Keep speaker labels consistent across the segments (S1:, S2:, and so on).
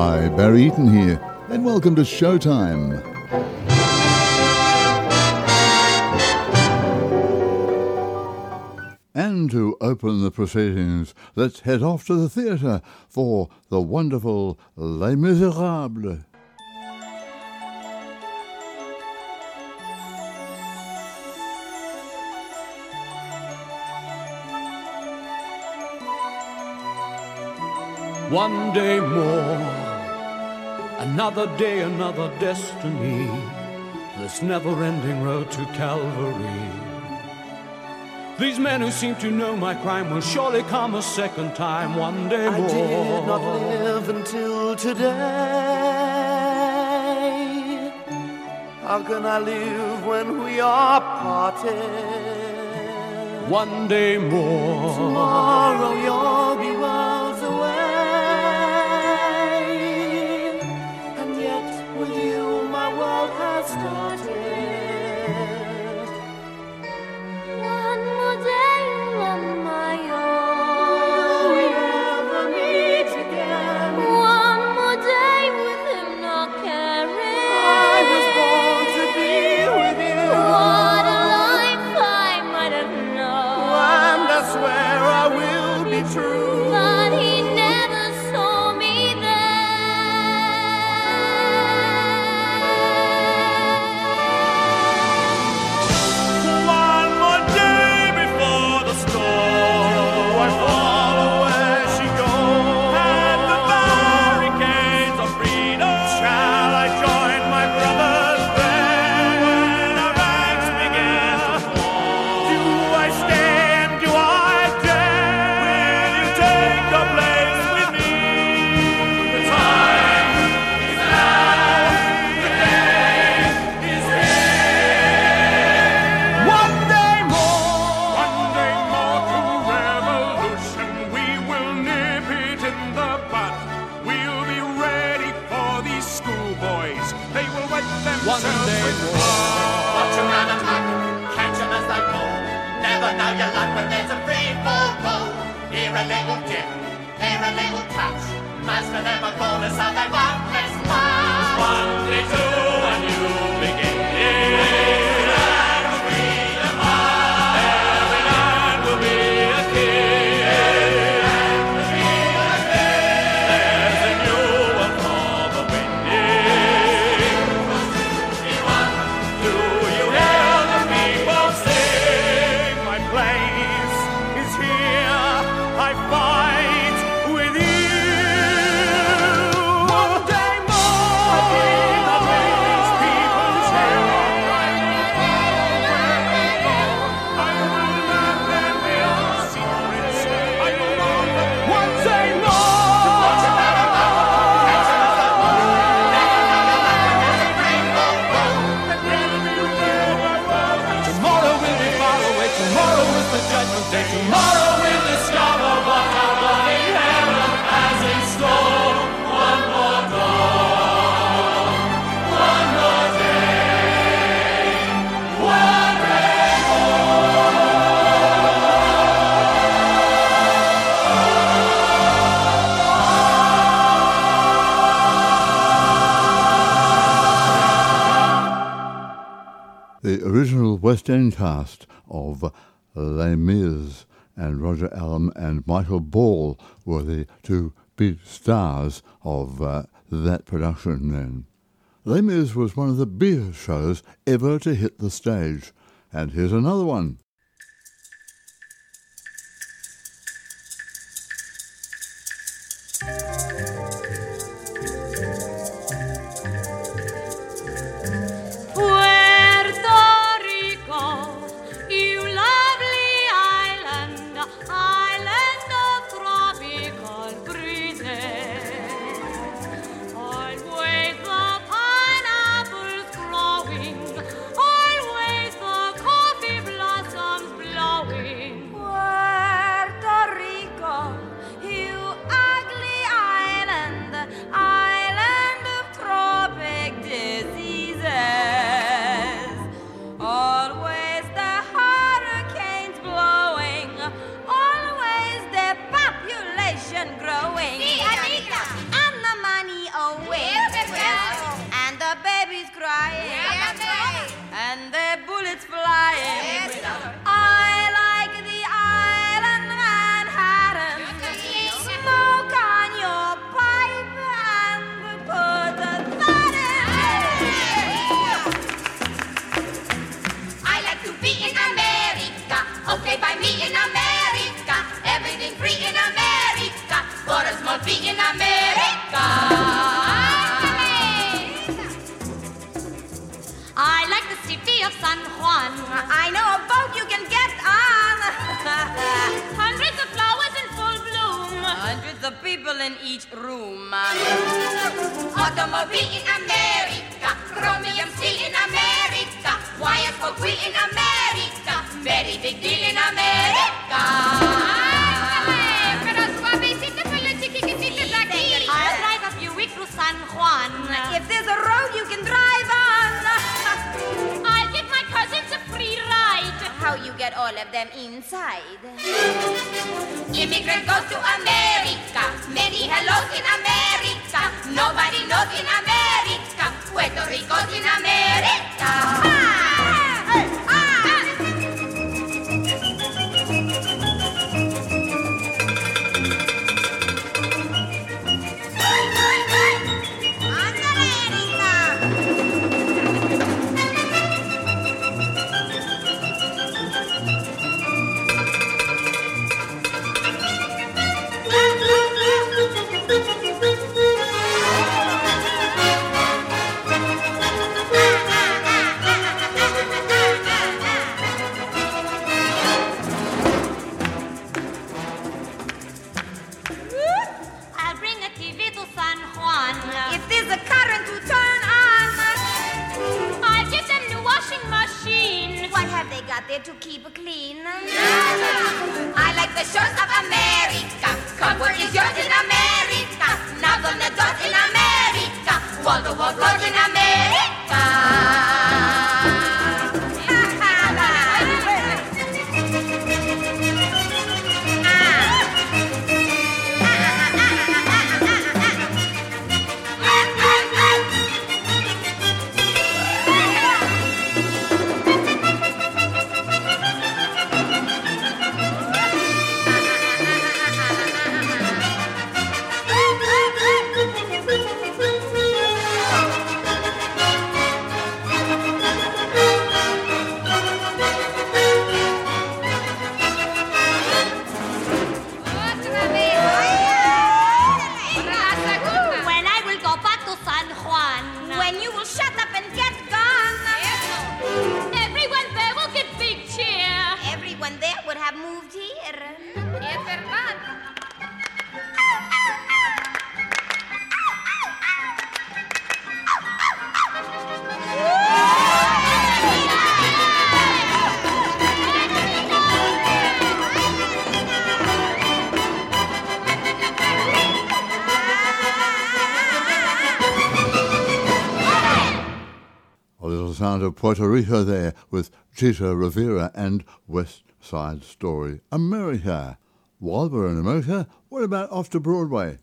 S1: Hi, Barry Eaton here, and welcome to Showtime. And to open the proceedings, let's head off to the theatre for the wonderful Les Miserables.
S2: one day more. Another day, another destiny. This never ending road to Calvary. These men who seem to know my crime will surely come a second time one day more.
S3: I did not live until today. How can I live when we are parted?
S2: One day more.
S3: Tomorrow you'll be
S4: one.
S1: West End cast of Les Mis, and Roger Allam and Michael Ball were the two big stars of uh, that production then. Les Mis was one of the biggest shows ever to hit the stage, and here's another one.
S5: I like the
S4: city of San Juan.
S5: I know a boat you can get on.
S4: Hundreds of flowers in full bloom.
S5: Hundreds of people in each room.
S6: Automobile in America. Chromium steel in America. Wires for free in America. Very big deal in America.
S5: Get all of them inside?
S6: Immigrant goes to America. Many hellos in America. Nobody knows in America. Puerto Rico's in America. The shores of America. Comfort is yours in America. Knobs on the doors in America. Wall to wall in America.
S1: Of Puerto Rico there with Chita Rivera and West Side Story America. While we're in America, what about off to Broadway?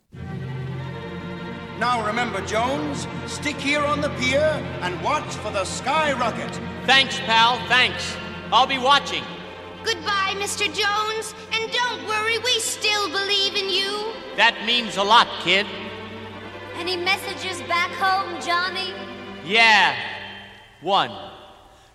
S7: Now remember, Jones, stick here on the pier and watch for the skyrocket.
S8: Thanks, pal, thanks. I'll be watching.
S4: Goodbye, Mr. Jones. And don't worry, we still believe in you.
S8: That means a lot, kid.
S4: Any messages back home, Johnny?
S8: Yeah. One.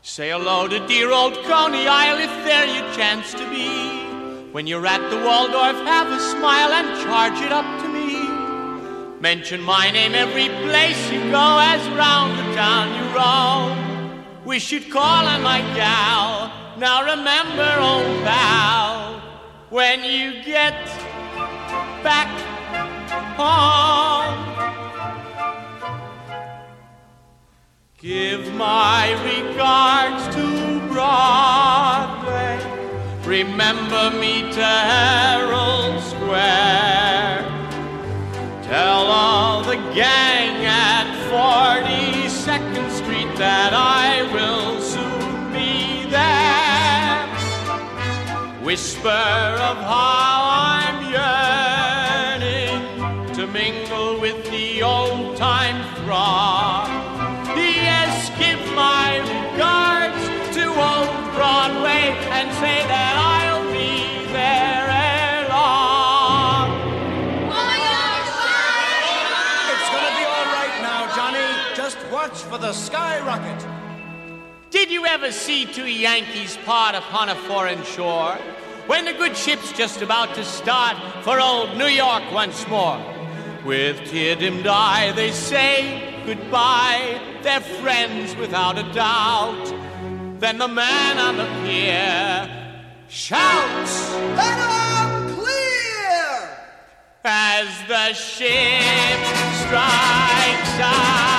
S8: Say hello to dear old Coney Isle if there you chance to be. When you're at the Waldorf, have a smile and charge it up to me. Mention my name every place you go as round the town you roam. Wish you'd call on my gal. Now remember, old pal, when you get back home. Give my regards to Broadway. Remember me to Herald Square. Tell all the gang at 42nd Street that I will soon be there. Whisper of how the
S7: skyrocket.
S8: Did you ever see two Yankees part upon a foreign shore? When the good ship's just about to start for old New York once more. With tear dimmed eye, they say goodbye. They're friends without a doubt. Then the man on the pier shouts
S7: Let clear!
S8: as the ship strikes out.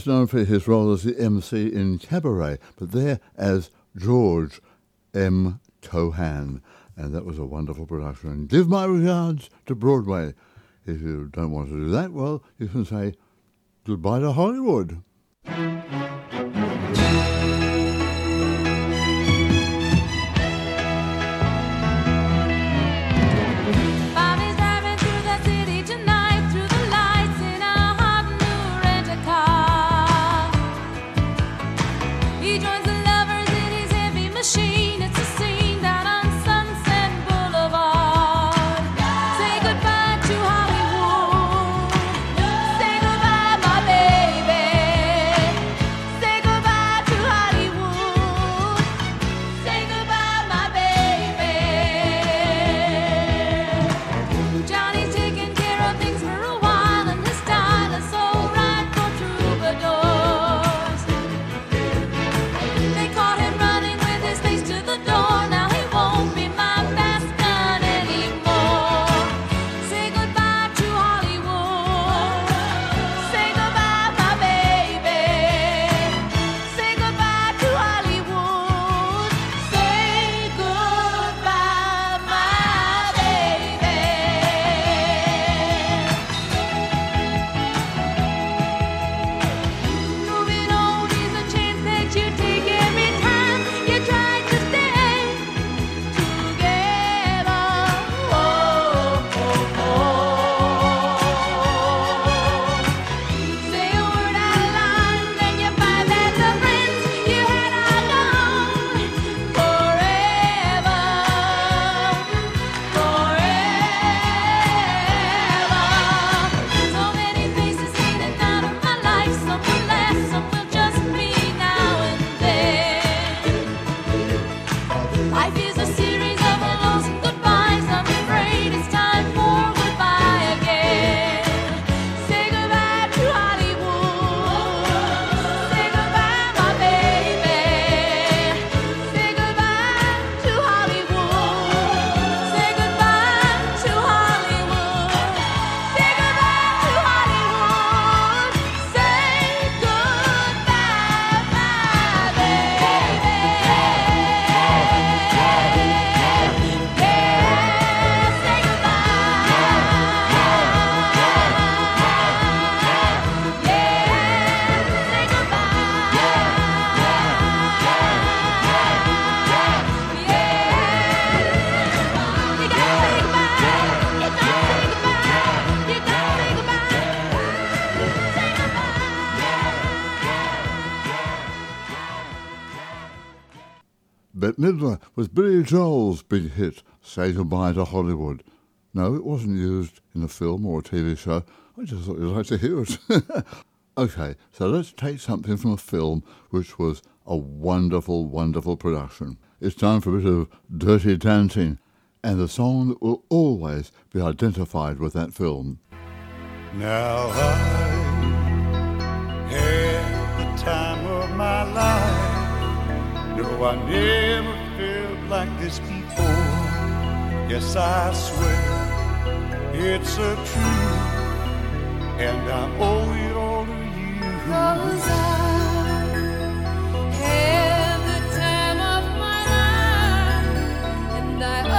S1: Best known for his role as the MC in Cabaret, but there as George M. Cohan. And that was a wonderful production. Give my regards to Broadway. If you don't want to do that, well, you can say goodbye to Hollywood. was Billy Joel's big hit, Say Goodbye to Hollywood. No, it wasn't used in a film or a TV show. I just thought you'd like to hear it. okay, so let's take something from a film which was a wonderful, wonderful production. It's time for a bit of dirty dancing, and the song that will always be identified with that film.
S9: Now I had the time of my life. No, I never like this before. Yes, I swear it's a truth, and I owe it all to you.
S10: Cause I had the time of my life, and I.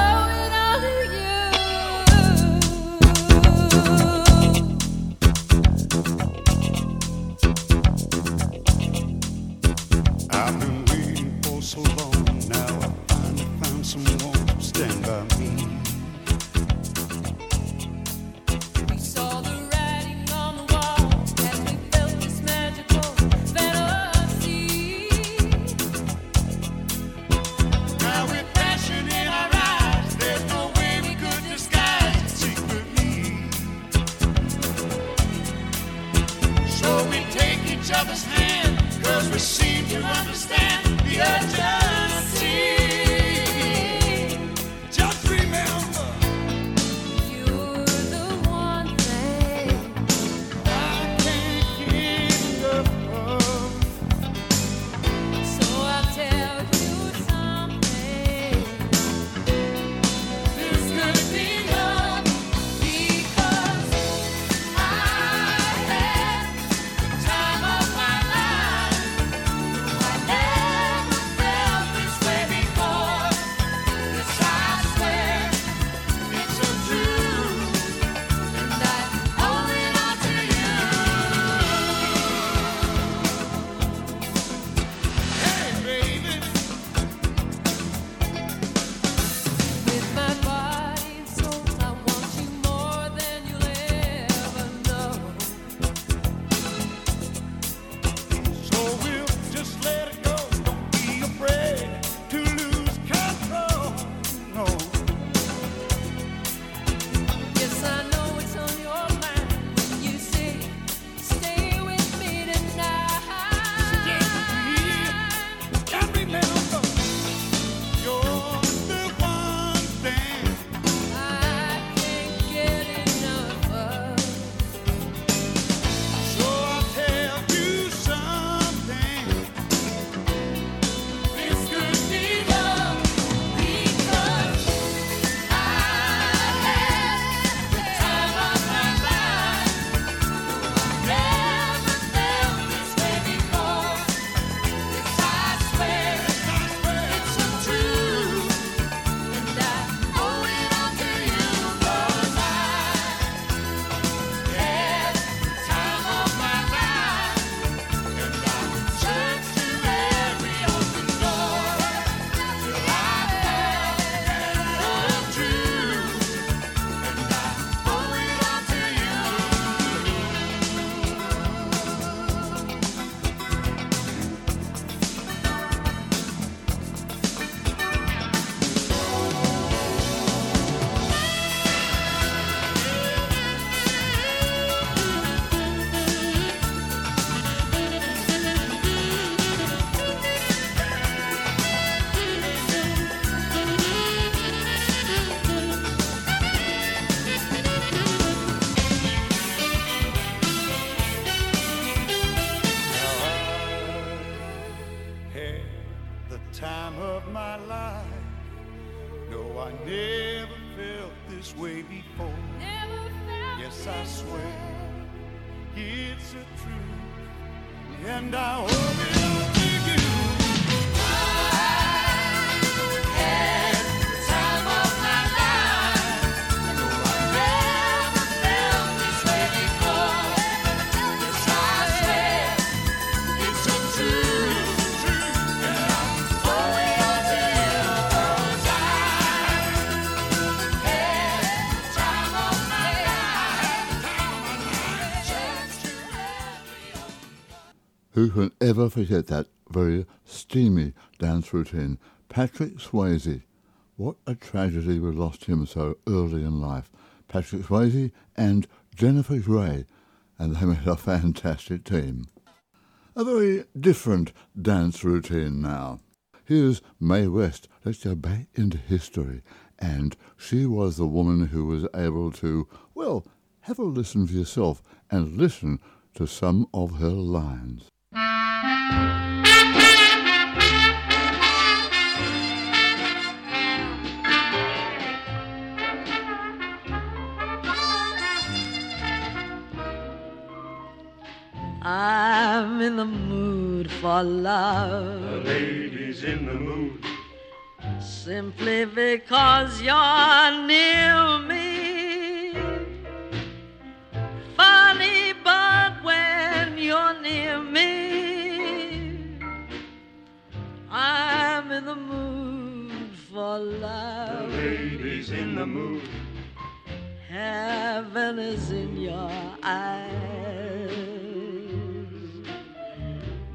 S1: Who can ever forget that very steamy dance routine? Patrick Swayze. What a tragedy we lost him so early in life. Patrick Swayze and Jennifer Grey, and they made a fantastic team. A very different dance routine now. Here's Mae West. Let's go back into history. And she was the woman who was able to, well, have a listen for yourself and listen to some of her lines.
S11: I'm in the mood for love.
S12: The lady's in the mood.
S11: Simply because you're near me. Funny, but when you're near me, I'm in the mood for love.
S12: The lady's in the mood.
S11: Heaven is in your eyes,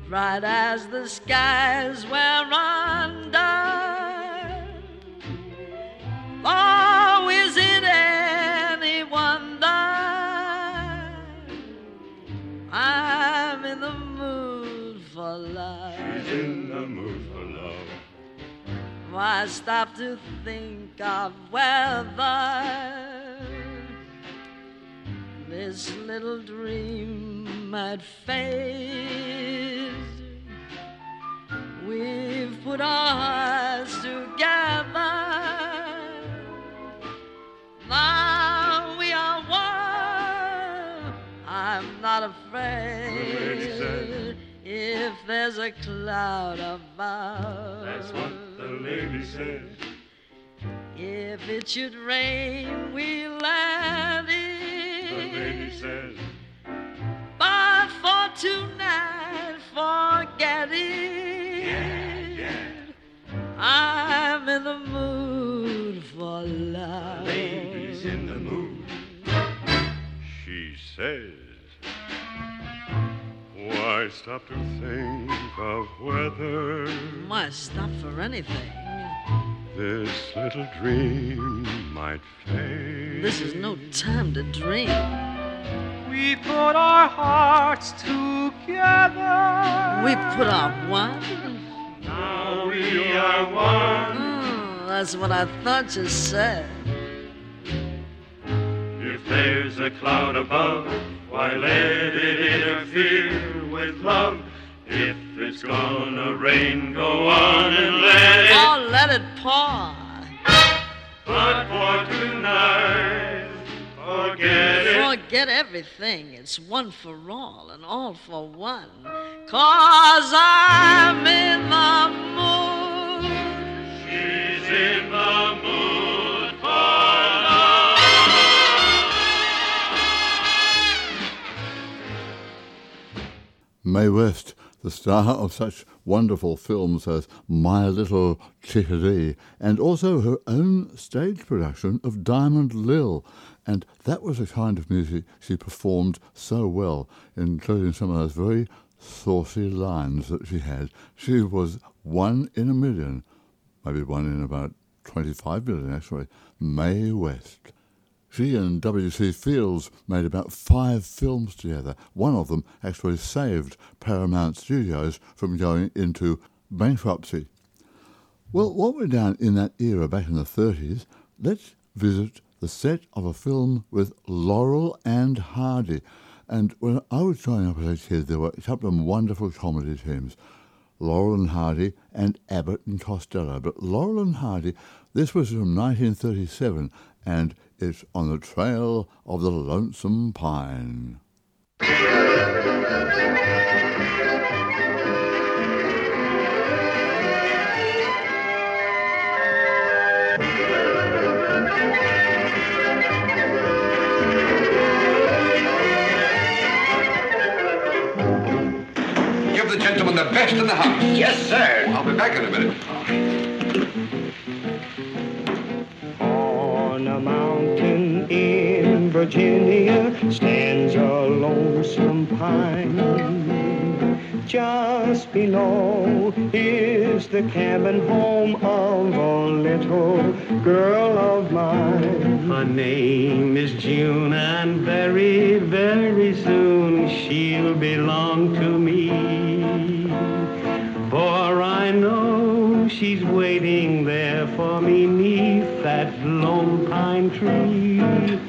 S11: bright as the skies we're under. Oh, is it any wonder I'm in the mood for love?
S12: She's in the mood for love.
S11: Why stop to think of whether this little dream might fade? We've put our hearts together. Now we are one. I'm not afraid if there's a cloud above.
S12: That's what the lady said.
S11: If it should rain, we'll let
S12: The lady
S11: it.
S12: says.
S11: But for tonight, forget it. I'm in the mood for love.
S12: Lady's in the mood. She says. Why stop to think of whether
S11: Why stop for anything?
S12: this little dream might fade?
S11: This is no time to dream.
S13: We put our hearts together.
S11: We put our one.
S12: We are one.
S11: Mm, that's what I thought you said.
S12: If there's a cloud above, why let it interfere with love? If it's gonna rain, go on and let it.
S11: Oh, let it pour.
S12: But for tonight, forget it.
S11: Forget everything. It's one for all and all for one. Cause I'm in the
S1: Mae West, the star of such wonderful films as My Little Chickadee, and also her own stage production of Diamond Lil. And that was the kind of music she performed so well, including some of those very saucy lines that she had. She was one in a million, maybe one in about 25 million actually, Mae West. She and W.C. Fields made about five films together. One of them actually saved Paramount Studios from going into bankruptcy. Well, while we're down in that era back in the 30s, let's visit the set of a film with Laurel and Hardy. And when I was growing up as a kid, there were a couple of wonderful comedy teams. Laurel and Hardy and Abbott and Costello. But Laurel and Hardy, this was from 1937, and it's on the trail of the lonesome pine.
S14: Give the gentleman the best in the house. Yes, sir. I'll be back in a minute.
S15: Virginia stands a lonesome pine. Just below is the cabin home of a little girl of mine. Her name is June, and very, very soon she'll belong to me. For I know she's waiting there for me neath that lone pine tree.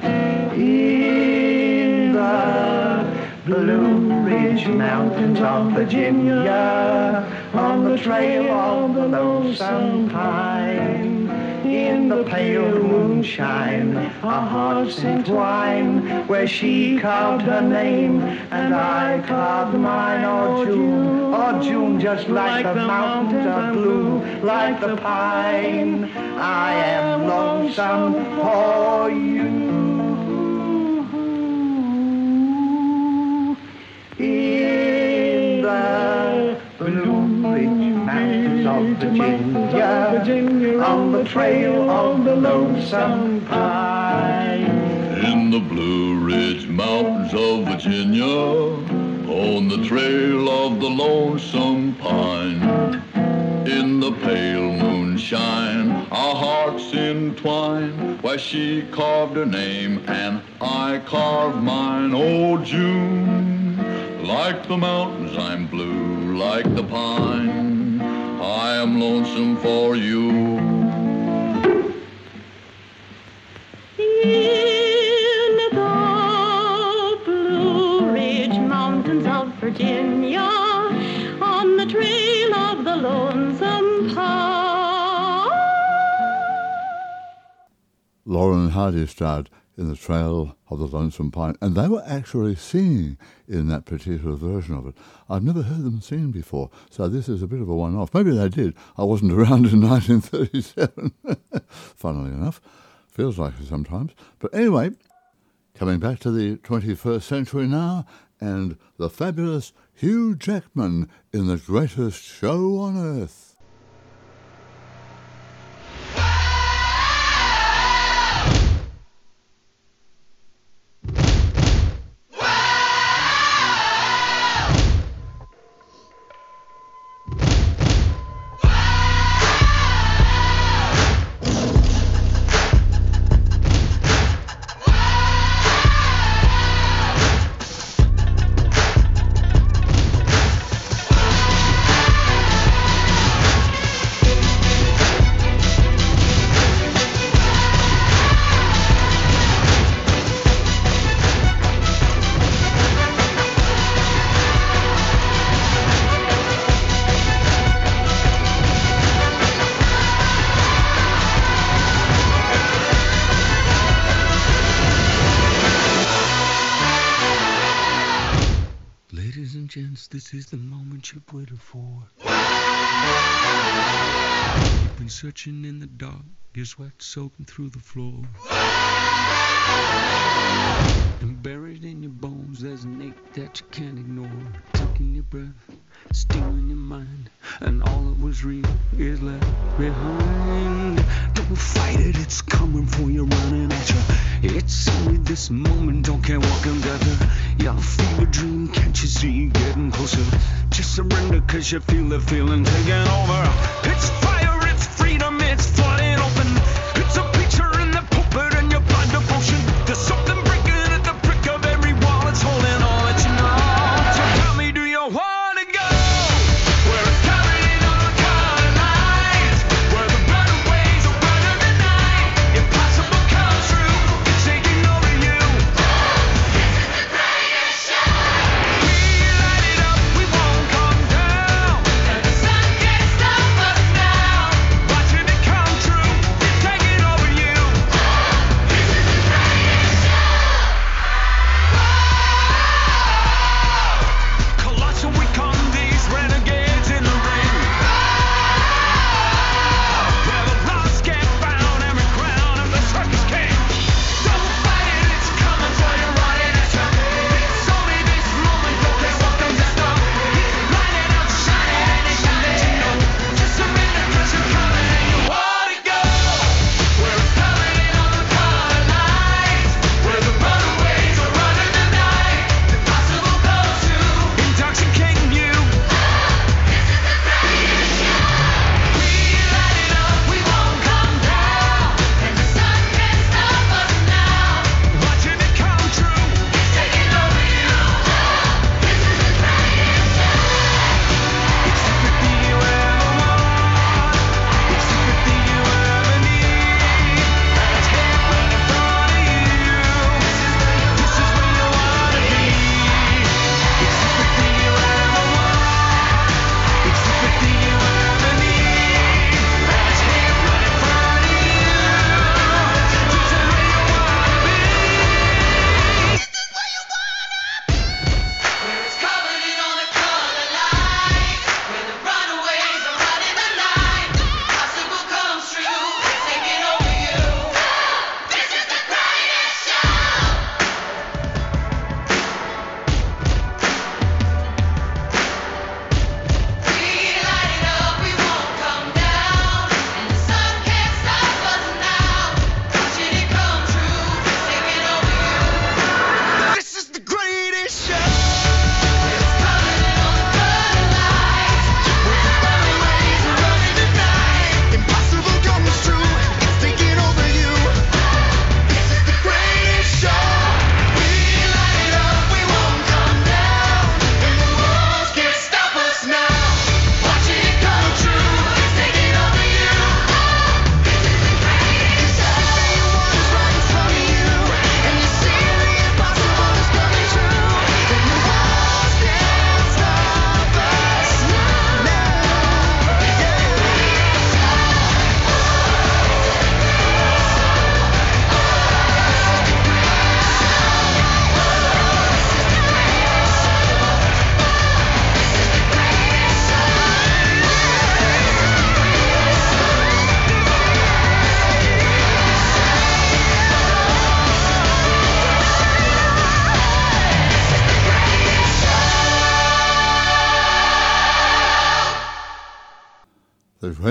S15: Blue Ridge Mountains of Virginia, on the trail of the lonesome pine. In the pale moonshine, our hearts entwine, where she carved her name and I carved mine. Oh June, oh June, just like, the, mountains are blue, like the pine. I am lonesome for you. Of Virginia, on the trail of the lonesome pine.
S16: In the Blue Ridge Mountains of Virginia, on the trail of the lonesome pine. In the pale moonshine, our hearts entwine, where she carved her name and I carved mine. Oh, June, like the mountains, I'm blue, like the pine. I am lonesome for you.
S10: In the Blue Ridge Mountains of Virginia, on the trail of the lonesome pine.
S1: Laurel and Hardy starred in the Trail of the Lonesome Pine, and they were actually singing in that particular version of it. I've never heard them sing before, so this is a bit of a one-off. Maybe they did. I wasn't around in 1937, funnily enough. Feels like it sometimes. But anyway, coming back to the 21st century now, and the fabulous Hugh Jackman in the greatest show on earth.
S2: Is the moment you've waited for. You've been searching in the dark, your sweat soaking through the floor. And buried in your bones, there's an ache that you can't ignore. Taking your breath, stealing your mind, and all that was real is left behind. Don't fight it, it's coming for you, running at you. It's only this moment, don't care what can gather. Your fever dream, can't you see, getting closer? Just surrender, cause you feel the feeling taking over. It's fire,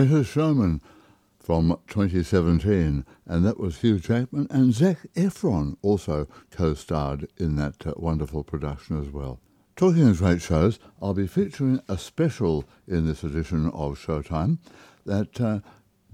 S17: Greatest Showman from 2017, and that was Hugh Jackman and Zac Efron also co-starred in that uh, wonderful production as well. Talking of great shows, I'll be featuring a special in this edition of Showtime that uh,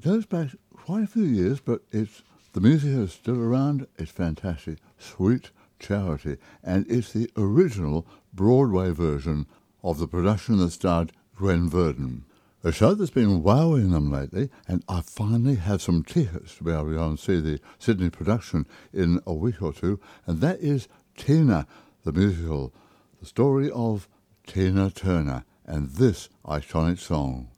S17: goes back quite a few years, but it's the music is still around. It's fantastic, sweet charity, and it's the original Broadway version of the production that starred Gwen Verdon. A show that's been wowing them lately, and I finally have some tickets to be able to go and see the Sydney production in a week or two, and that is Tina, the musical, the story of Tina Turner, and this iconic song.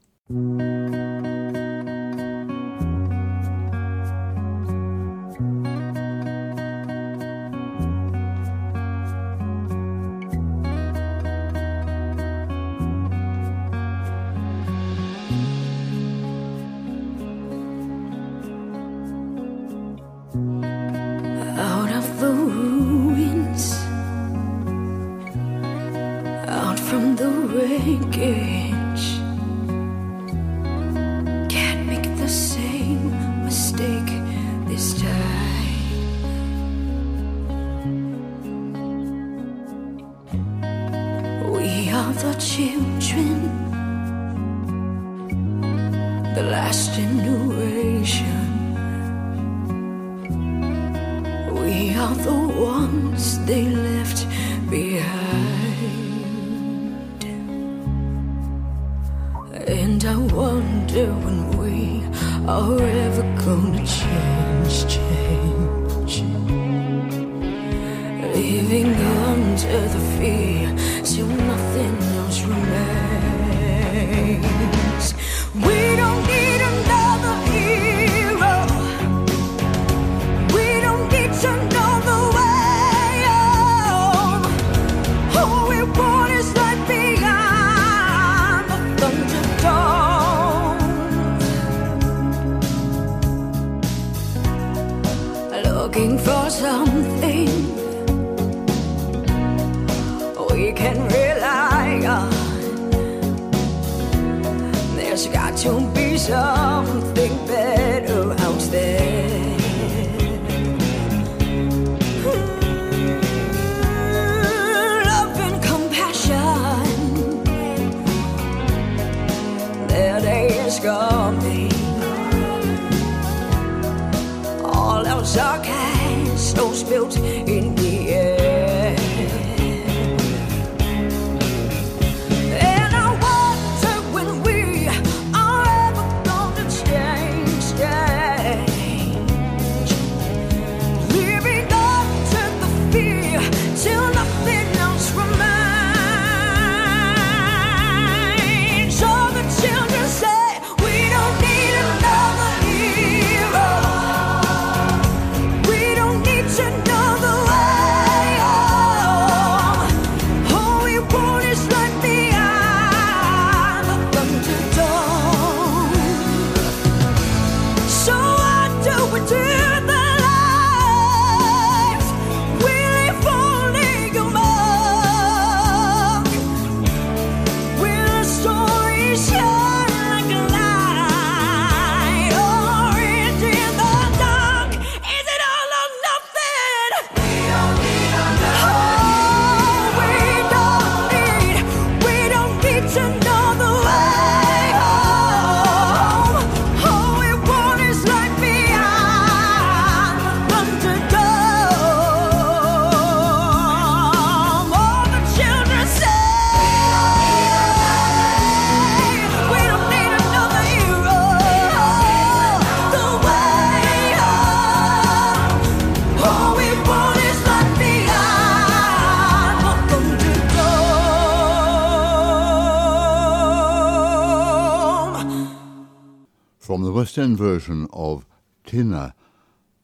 S1: From the
S17: West End version of Tina,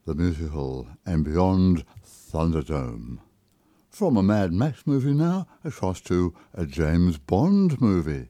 S17: the musical, and beyond Thunderdome. From a Mad Max movie now, across to a James Bond movie.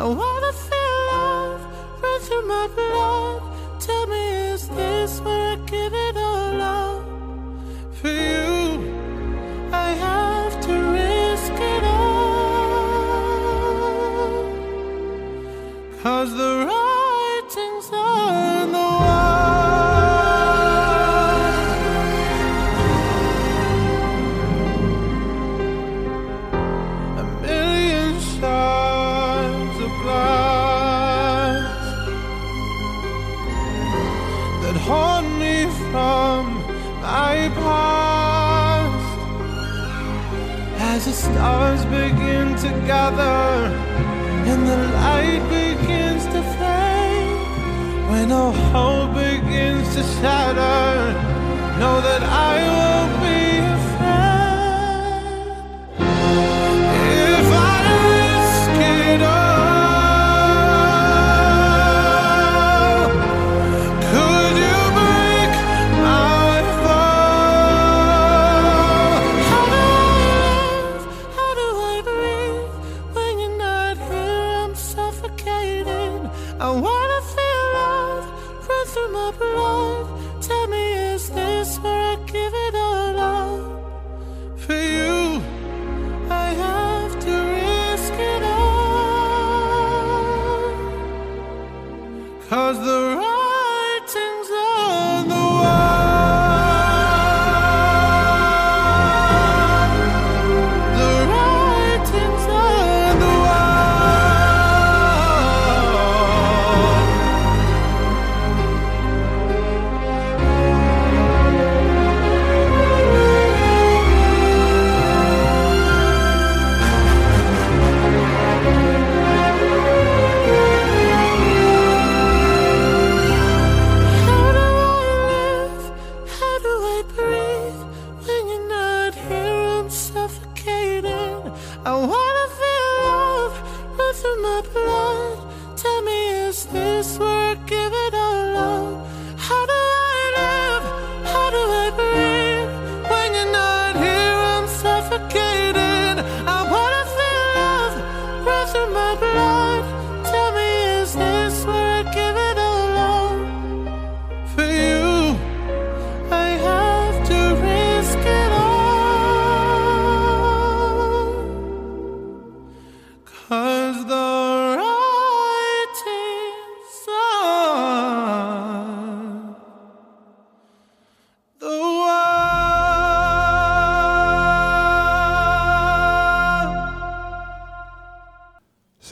S18: I wanna feel love run through my blood. Tell me, is this where together and the light begins to fade. When all hope begins to shatter, know that I will.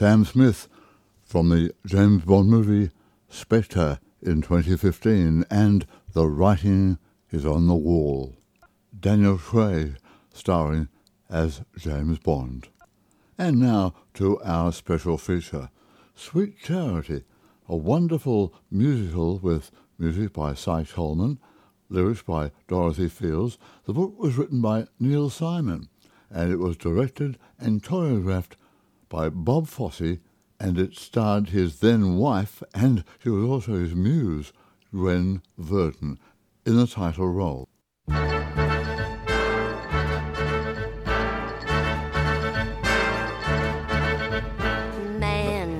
S1: Sam Smith from the James Bond movie Spectre in 2015 and The Writing is on the Wall. Daniel Craig starring as James Bond. And now to our special feature Sweet Charity, a wonderful musical with music by Cy Coleman, lyrics by Dorothy Fields. The book was written by Neil Simon and it was directed and choreographed by Bob Fosse, and it starred his then wife, and she was also his muse, Gwen Verdon, in the title role.
S19: Man,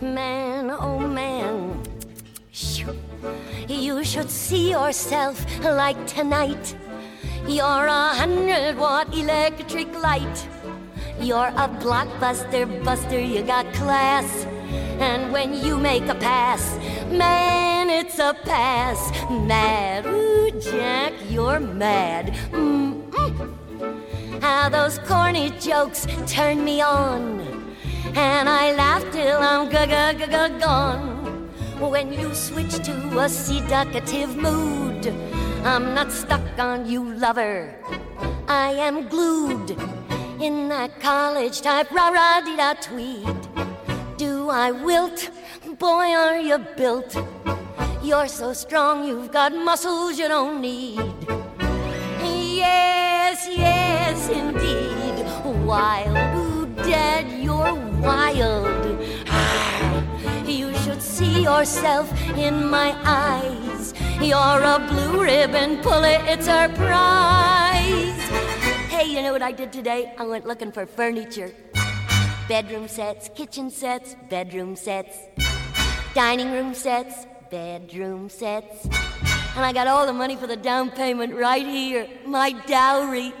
S19: man, oh man, you should see yourself like tonight. You're a hundred watt electric light. You're a blockbuster buster, you got class. And when you make a pass, man, it's a pass. Mad, ooh, Jack, you're mad. Mm-mm. How those corny jokes turn me on. And I laugh till I'm g-g-g-gone. When you switch to a seductive mood, I'm not stuck on you, lover. I am glued in that college type rah rah dee da tweed. Do I wilt? Boy, are you built? You're so strong, you've got muscles you don't need. Yes, yes, indeed. Wild, ooh, Dad, you're wild. Ah, You should see yourself in my eyes. You're a blue ribbon puller, it's our Prize. Hey, you know what I did today? I went looking for furniture. Bedroom sets, kitchen sets, bedroom sets, dining room sets, bedroom sets. And I got all the money for the down payment right here, my dowry.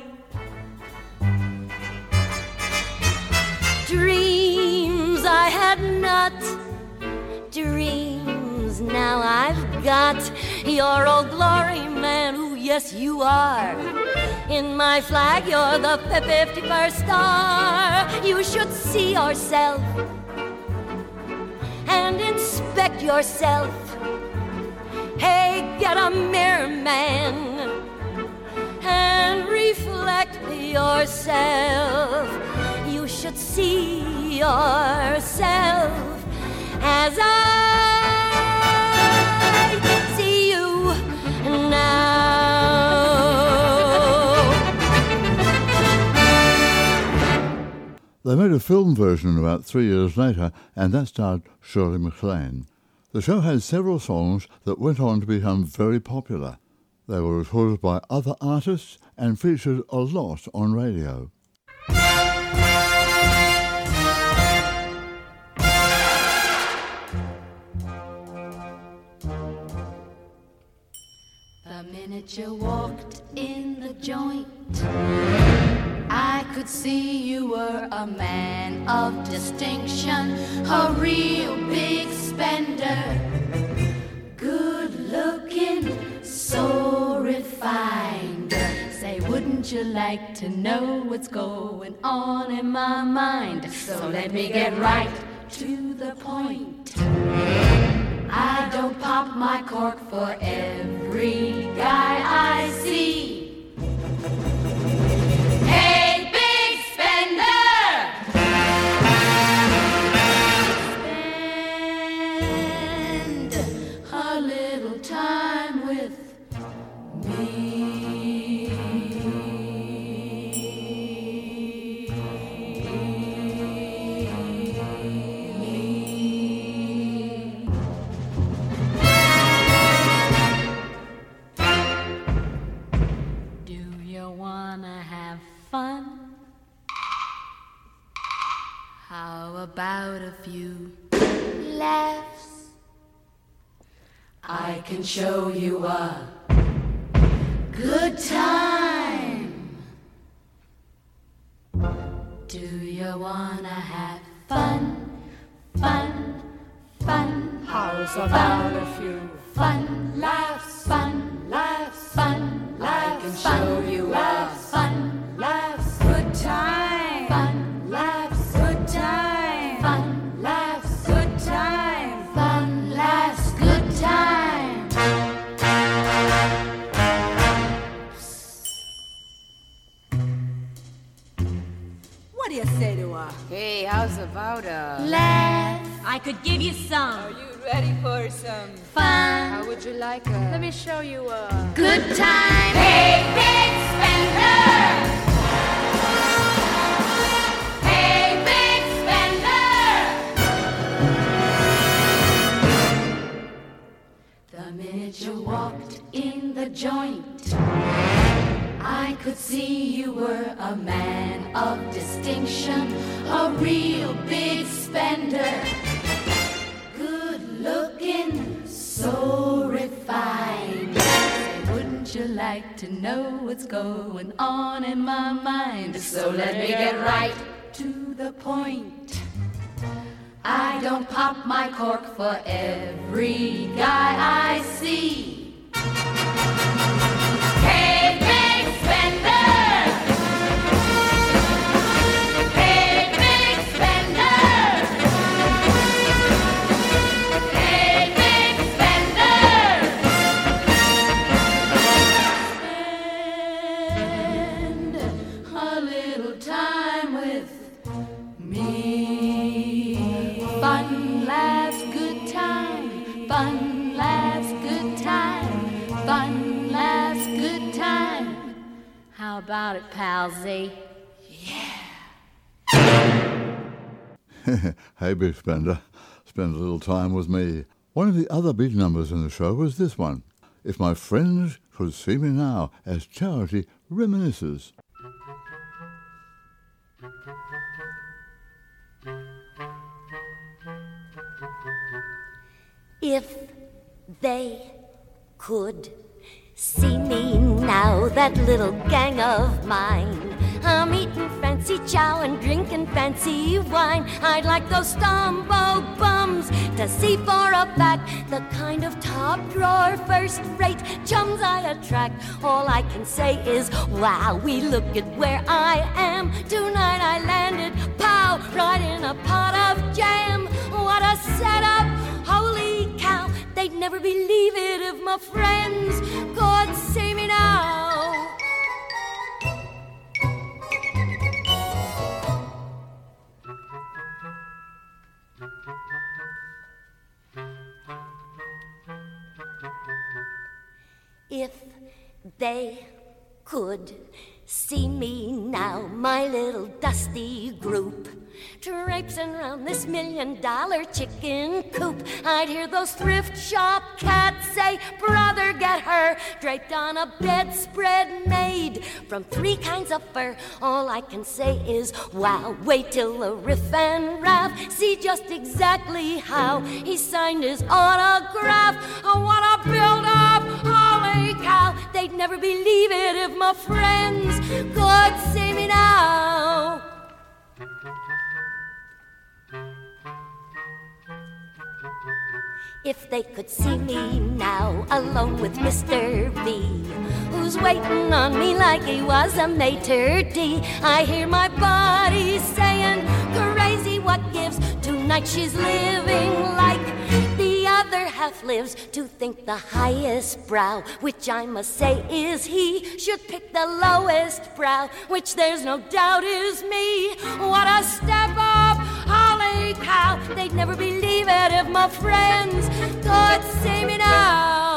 S19: Dreams I had not, dreams now I've got. Your old glory man, ooh, yes, you are. In my flag, you're the 51st star. You should see yourself and inspect yourself. Hey, get a mirror, man, and reflect yourself. You should see yourself as I
S1: They made a film version about three years later, and that starred Shirley MacLaine. The show had several songs that went on to become very popular. They were recorded by other artists and featured a lot on radio.
S20: The minute you walked in the joint, I could see you were a man of distinction, a real big spender. Good looking, so refined. Say, wouldn't you like to know what's going on in my mind? So let me get right to the point. I don't pop my cork for every guy I see. About a few laughs? I can show you a good time. Do you wanna have fun? Fun, fun. How's about a few fun laughs? Fun laughs, fun laughs. I can show you a
S21: about uh, a
S20: Laugh.
S21: I could give you some. Are you ready for some
S20: Fun.
S21: How would you like a? Let me show you a
S20: Good time. Hey, big spender. Hey, big spender. The minute you walked in the joint, I could see you were a man of distinction, a real big spender. Good looking, so refined. Wouldn't you like to know what's going on in my mind? So let me get right to the point. I don't pop my cork for every guy I see. hey, Spender, spend a little time with me.
S1: One of the other big numbers in the show was this one. If my friends could see me now, as Charity reminisces.
S19: If they could see me now, that little gang of mine. I'm eating fancy chow and drinking fancy wine. I'd like those Stumbo bums to see for a fact the kind of top drawer, first rate chums I attract. All I can say is, wow, we look at where I am. Tonight I landed, pow, right in a pot of jam. What a setup! They'd never believe it if my friends God save me now. If they could see me now, my little dusty group. Traipsing around this million dollar chicken coop. I'd hear those thrift shop cats say, Brother, get her draped on a bedspread made from three kinds of fur. All I can say is, Wow, wait till the riff and raff see just exactly how he signed his autograph. I wanna build up, holy cow, they'd never believe it if my friends could see me now. If they could see me now alone with Mr. B, who's waiting on me like he was a mater D, I hear my body saying, crazy what gives. Tonight she's living like the other half lives. To think the highest brow, which I must say is he, should pick the lowest brow, which there's no doubt is me. What a step up! Cow, they'd never believe it if my friends could see me now.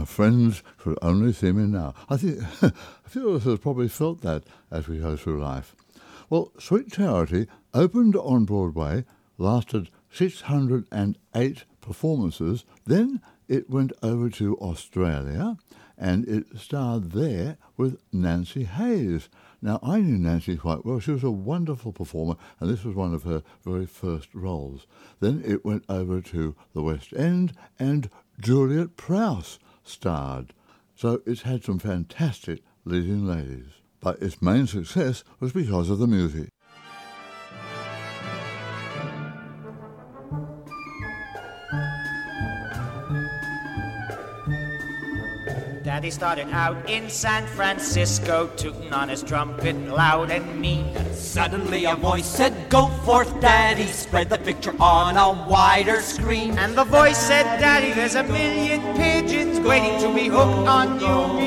S19: My friends could
S1: only see me now. I think a few of us have probably felt that as we go through life. Well, Sweet Charity opened on Broadway, lasted 608 performances, then it went over to Australia and it starred there with Nancy Hayes. Now, I knew Nancy quite well. She was a wonderful performer, and this was one of her very first roles. Then it went over to the West End, and Juliet Prowse starred. so it's had some fantastic leading ladies. But its main success was because of the music.
S6: Daddy started out in San Francisco, tooting on his trumpet loud and mean.
S13: Suddenly a voice said, Go forth, Daddy, spread the picture on a wider screen.
S6: And the voice said, Daddy, there's a million pigeons waiting to be hooked on new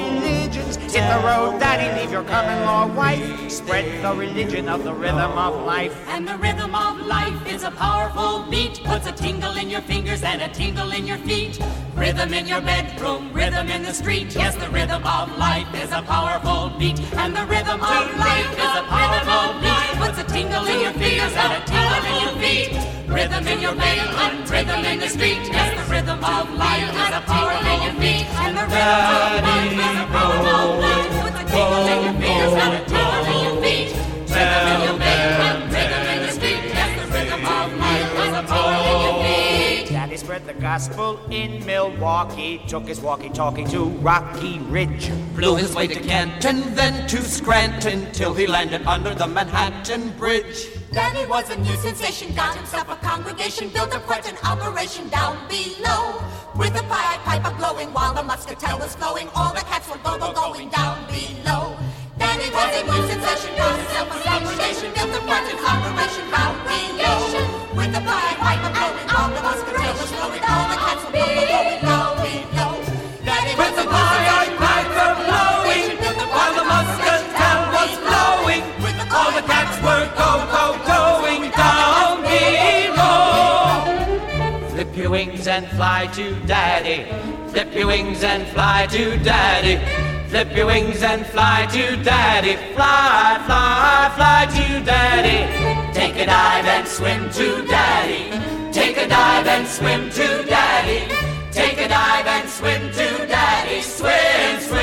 S6: Hit the road, Daddy, leave your common law wife. Spread the religion of the rhythm of life.
S20: And the rhythm of life is a powerful beat. Puts a tingle in your fingers and a tingle in your feet. Rhythm in your bedroom, rhythm in the street. Yes, the rhythm of life is a powerful beat. And the rhythm of life is a powerful beat. Puts a tingle in your fingers and a tingle in your feet. Rhythm in your bedroom, rhythm in the street. Yes, the rhythm of life is a powerful beat. And the rhythm of life is a powerful beat. The
S6: gospel in Milwaukee, took his walkie-talkie to Rocky Ridge.
S13: Flew his way to Canton, then to Scranton, till he landed under the Manhattan Bridge.
S20: Daddy was a new sensation, got himself a congregation, built up quite an operation down below. With the pipe, pipe a glowing while the muscatel was flowing, all the cats were go go going down below. Daddy was a new sensation, got himself a congregation, built quite an operation down below. With the pipe, pipe a glowing while the muscatel was flowing, all the cats were go go going down
S8: wings and fly to daddy. Flip your wings and fly to daddy. Flip your wings and fly to daddy. Fly, fly, fly to daddy. Take a dive and swim to daddy. Take a dive and swim to daddy. Take a dive and swim to daddy. Swim, swim,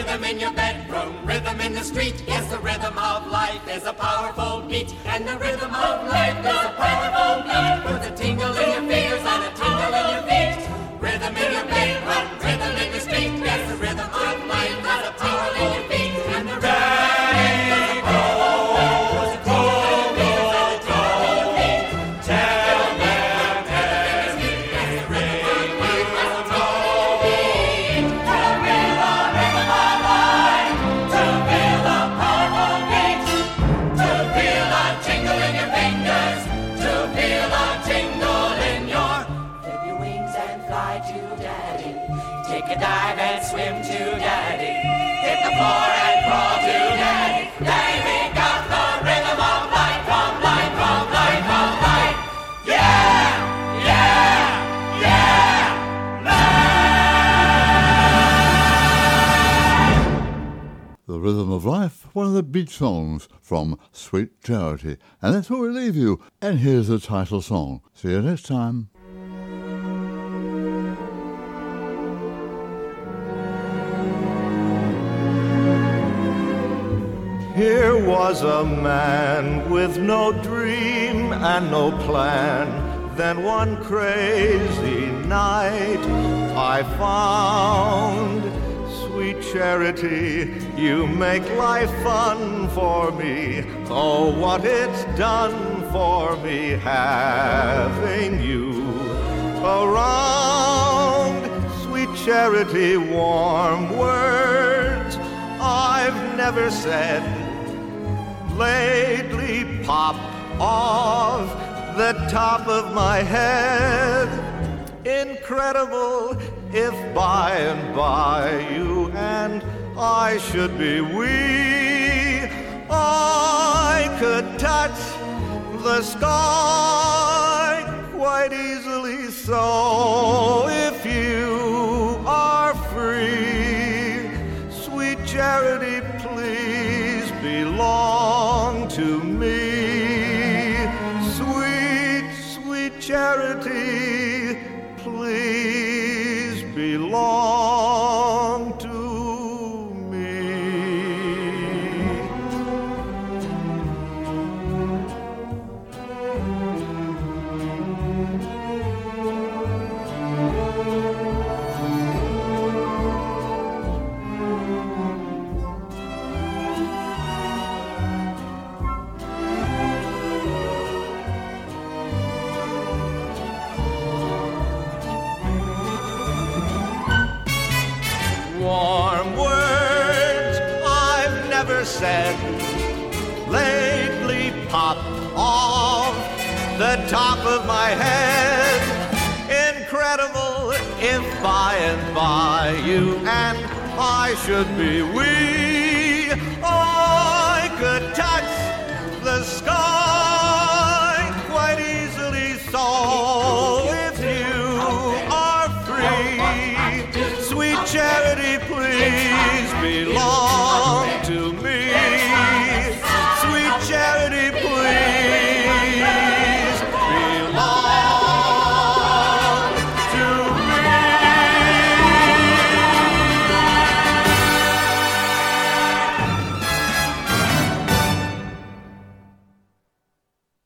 S13: Rhythm in your bedroom, rhythm in the street. Yes, the rhythm of life is a powerful beat. And the rhythm of life
S1: songs from Sweet Charity. And that's where we leave you. And here's the title song. See you next time.
S9: Here was a man with no dream and no plan. Then one crazy night I found sweet charity. You make life fun for me. Oh, what it's done for me having you around. Sweet charity, warm words I've never said lately pop off the top of my head. Incredible if by and by you I should be we. I could touch the sky quite easily so top of my head. Incredible if by and by you and I should be we. Oh, I could touch the sky quite easily, so if you are free, sweet charity, please belong.